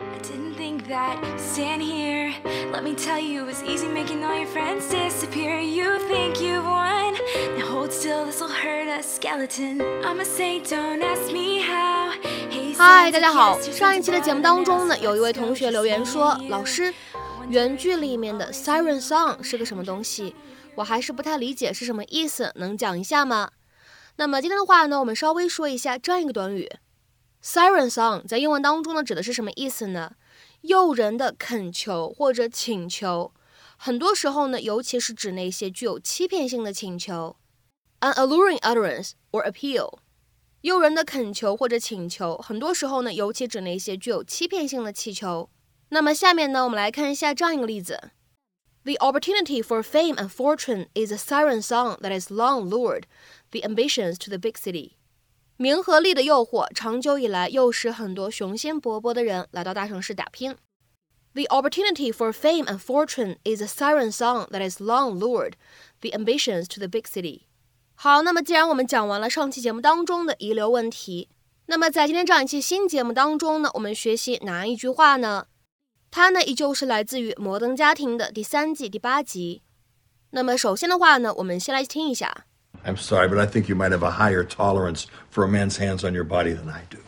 I didn't think that stand here. Let me tell you, it was easy making all your friends disappear. You think you've won. Now hold still, this'll hurt a skeleton. I'ma say, don't ask me how. Hey, 嗨，Santa, 大家好！上一期的节目当中呢，有一位同学留言说老师，原剧里面的 siren song 是个什么东西？我还是不太理解是什么意思，能讲一下吗？”那么今天的话呢，我们稍微说一下这样一个短语 ：siren song 在英文当中呢，指的是什么意思呢？诱人的恳求或者请求，很多时候呢，尤其是指那些具有欺骗性的请求，an alluring utterance or appeal。诱人的恳求或者请求，很多时候呢，尤其指那些具有欺骗性的祈求。那么下面呢，我们来看一下这样一个例子：The opportunity for fame and fortune is a siren song that has long lured the ambitions to the big city。 名和利的诱惑，长久以来诱使很多雄心勃勃的人来到大城市打拼。The opportunity for fame and fortune is a siren song that has long lured the ambitions to the big city。好，那么既然我们讲完了上期节目当中的遗留问题，那么在今天这样一期新节目当中呢，我们学习哪一句话呢？它呢依旧是来自于《摩登家庭》的第三季第八集。那么首先的话呢，我们先来听一下。I'm sorry, but I think you might have a higher tolerance for a man's hands on your body than I do.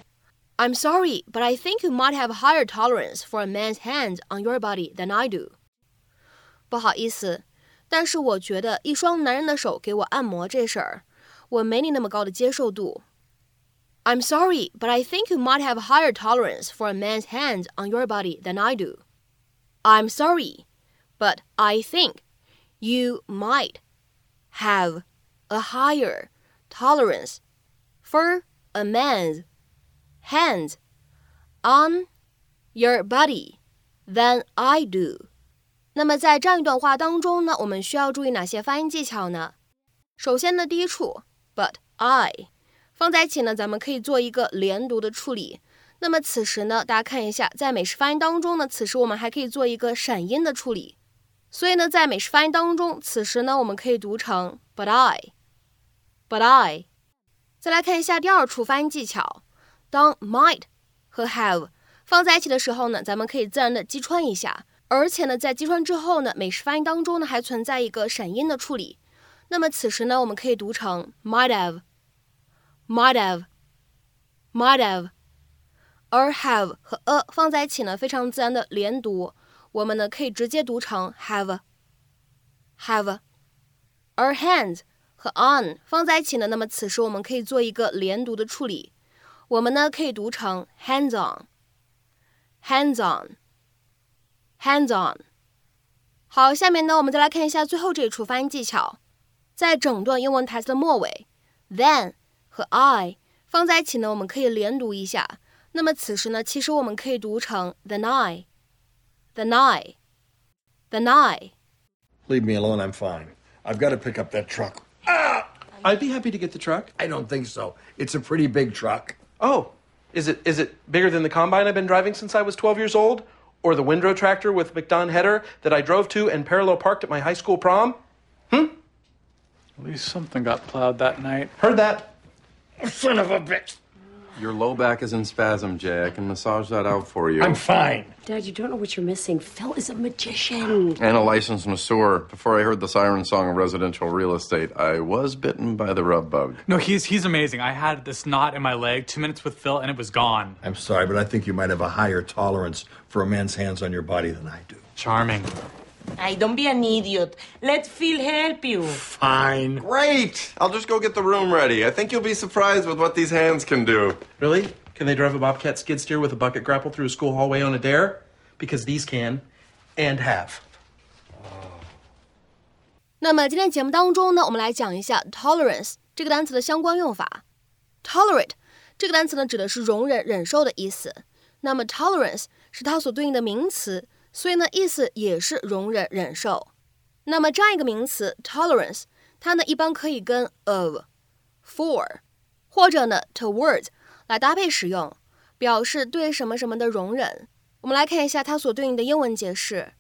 I'm sorry, but I think you might have a higher tolerance for a man's hand on your body than I do. 不好意思，但是我觉得一双男人的手给我按摩这事儿，我没你那么高的接受度。I'm sorry, but I think you might have a higher tolerance for a man's hand on your body than I do. I'm sorry, but I think you might have a higher tolerance for a man's hands on your body than I do。那么在这样一段话当中呢，我们需要注意哪些发音技巧呢？首先呢，第一处 but I 放在一起呢，咱们可以做一个连读的处理。那么此时呢，大家看一下，在美式发音当中呢，此时我们还可以做一个闪音的处理。所以呢，在美式发音当中，此时呢，我们可以读成 but I But I。再来看一下第二处发音技巧，当 might 和 have 放在一起的时候呢，咱们可以自然的击穿一下，而且呢，在击穿之后呢，美式发音当中呢还存在一个闪音的处理。那么此时呢，我们可以读成 might have，might have，might have，而 have 和 a 放在一起呢，非常自然的连读，我们呢可以直接读成 have，have，而 hands 和 on 放在一起呢，那么此时我们可以做一个连读的处理，我们呢可以读成 hands on，hands on，hands on。好，下面呢我们再来看一下最后这一处发音技巧，在整段英文台词的末尾，then 和 I 放在一起呢，我们可以连读一下。那么此时呢，其实我们可以读成 then I，then I，then I。 Leave me alone, I'm fine. I've got to pick up that truck. I'd be happy to get the truck. I don't think so. It's a pretty big truck. Oh, is it is it bigger than the combine I've been driving since I was 12 years old? Or the windrow tractor with MacDon header that I drove to and parallel parked at my high school prom? Hmm. At least something got plowed that night. Heard that. Son of a bitch. Your low back is in spasm, Jay. I can massage that out for you. I'm fine. Dad, you don't know what you're missing. Phil is a magician. and a licensed masseur. Before I heard the siren song of residential real estate, I was bitten by the rub bug. No, he's he's amazing. I had this knot in my leg, two minutes with Phil, and it was gone. I'm sorry, but I think you might have a higher tolerance for a man's hands on your body than I do. Charming. Hey, don't be an idiot. Let Phil help you. Fine. Great! I'll just go get the room ready. I think you'll be surprised with what these hands can do. Really? Can they drive a Bobcat skid steer with a bucket grapple through a school hallway on a dare? Because these can and have. 那么今天节目当中呢，我们来讲一下 tolerance 这个单词的相关用法。tolerate 这个单词呢，指的是容忍、忍受的意思。那么 tolerance 是它所对应的名词， 所以呢，意思也是容忍、忍受。那么这样一个名词 tolerance，它呢一般可以跟 of、for 或者呢 towards 来搭配使用，表示对什么什么的容忍。我们来看一下它所对应的英文解释：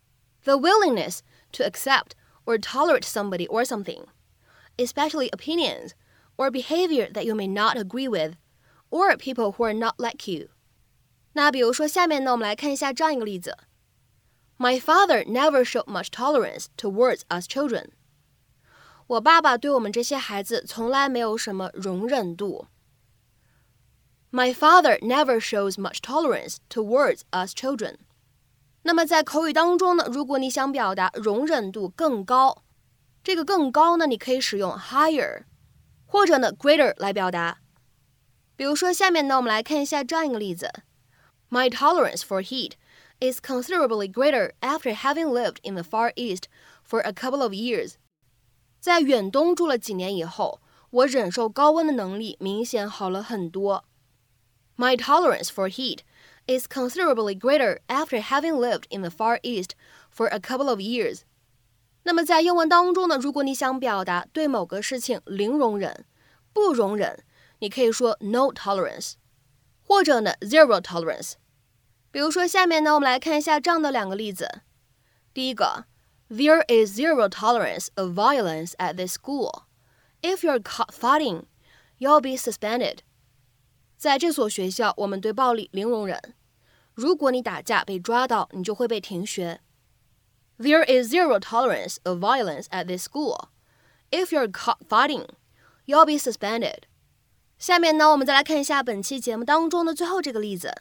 the willingness to accept or tolerate somebody or something, especially opinions or behavior that you may not agree with, or people who are not like you. 那比如说下面呢，我们来看一下这样一个例子 ：My father never showed much tolerance towards us children。我爸爸对我们这些孩子从来没有什么容忍度。My father never shows much tolerance towards us children。那么在口语当中呢，如果你想表达容忍度更高，这个更高呢，你可以使用 higher，或者呢 greater 来表达。比如说下面呢，我们来看一下这样一个例子。My tolerance for heat is considerably greater after having lived in the Far East for a couple of years. 在远东住了几年以后，我忍受高温的能力明显好了很多。My tolerance for heat is considerably greater after having lived in the Far East for a couple of years. 那么在英文当中呢，如果你想表达对某个事情零容忍、不容忍，你可以说 no tolerance。或者呢，zero tolerance。 比如说，下面呢，我们来看一下这样的两个例子。第一个，There is zero tolerance of violence at this school. If you're caught fighting, you'll be suspended. 在这所学校，我们对暴力零容忍。如果你打架被抓到，你就会被停学。There is zero tolerance of violence at this school. If you're caught fighting, you'll be suspended. 下面呢，我们再来看一下本期节目当中的最后这个例子。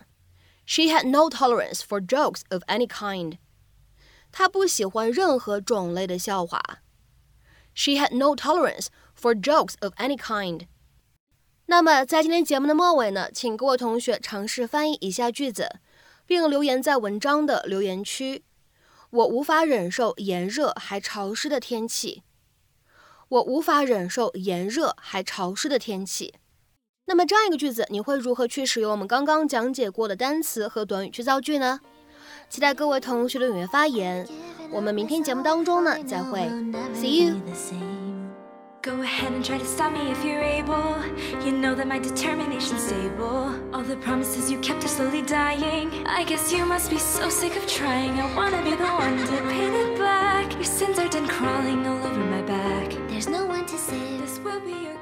She had no tolerance for jokes of any kind。她不喜欢任何种类的笑话。She had no tolerance for jokes of any kind。那么在今天节目的末尾呢，请各位同学尝试翻译以下句子，并留言在文章的留言区。我无法忍受炎热还潮湿的天气。我无法忍受炎热还潮湿的天气。那么这样一个句子，你会如何去使用我们刚刚讲解过的单词和短语去造句呢？期待各位同学的踊跃发言。我们明天节目当中呢，再会。see you。go ahead and try to stop me if you're able。you know that my determination is sable。all the promises you kept are slowly dying。i guess you must be so sick of trying。i wanna be the one to pin it back。your sins are done crawling all over my back。there's no one to say this will be your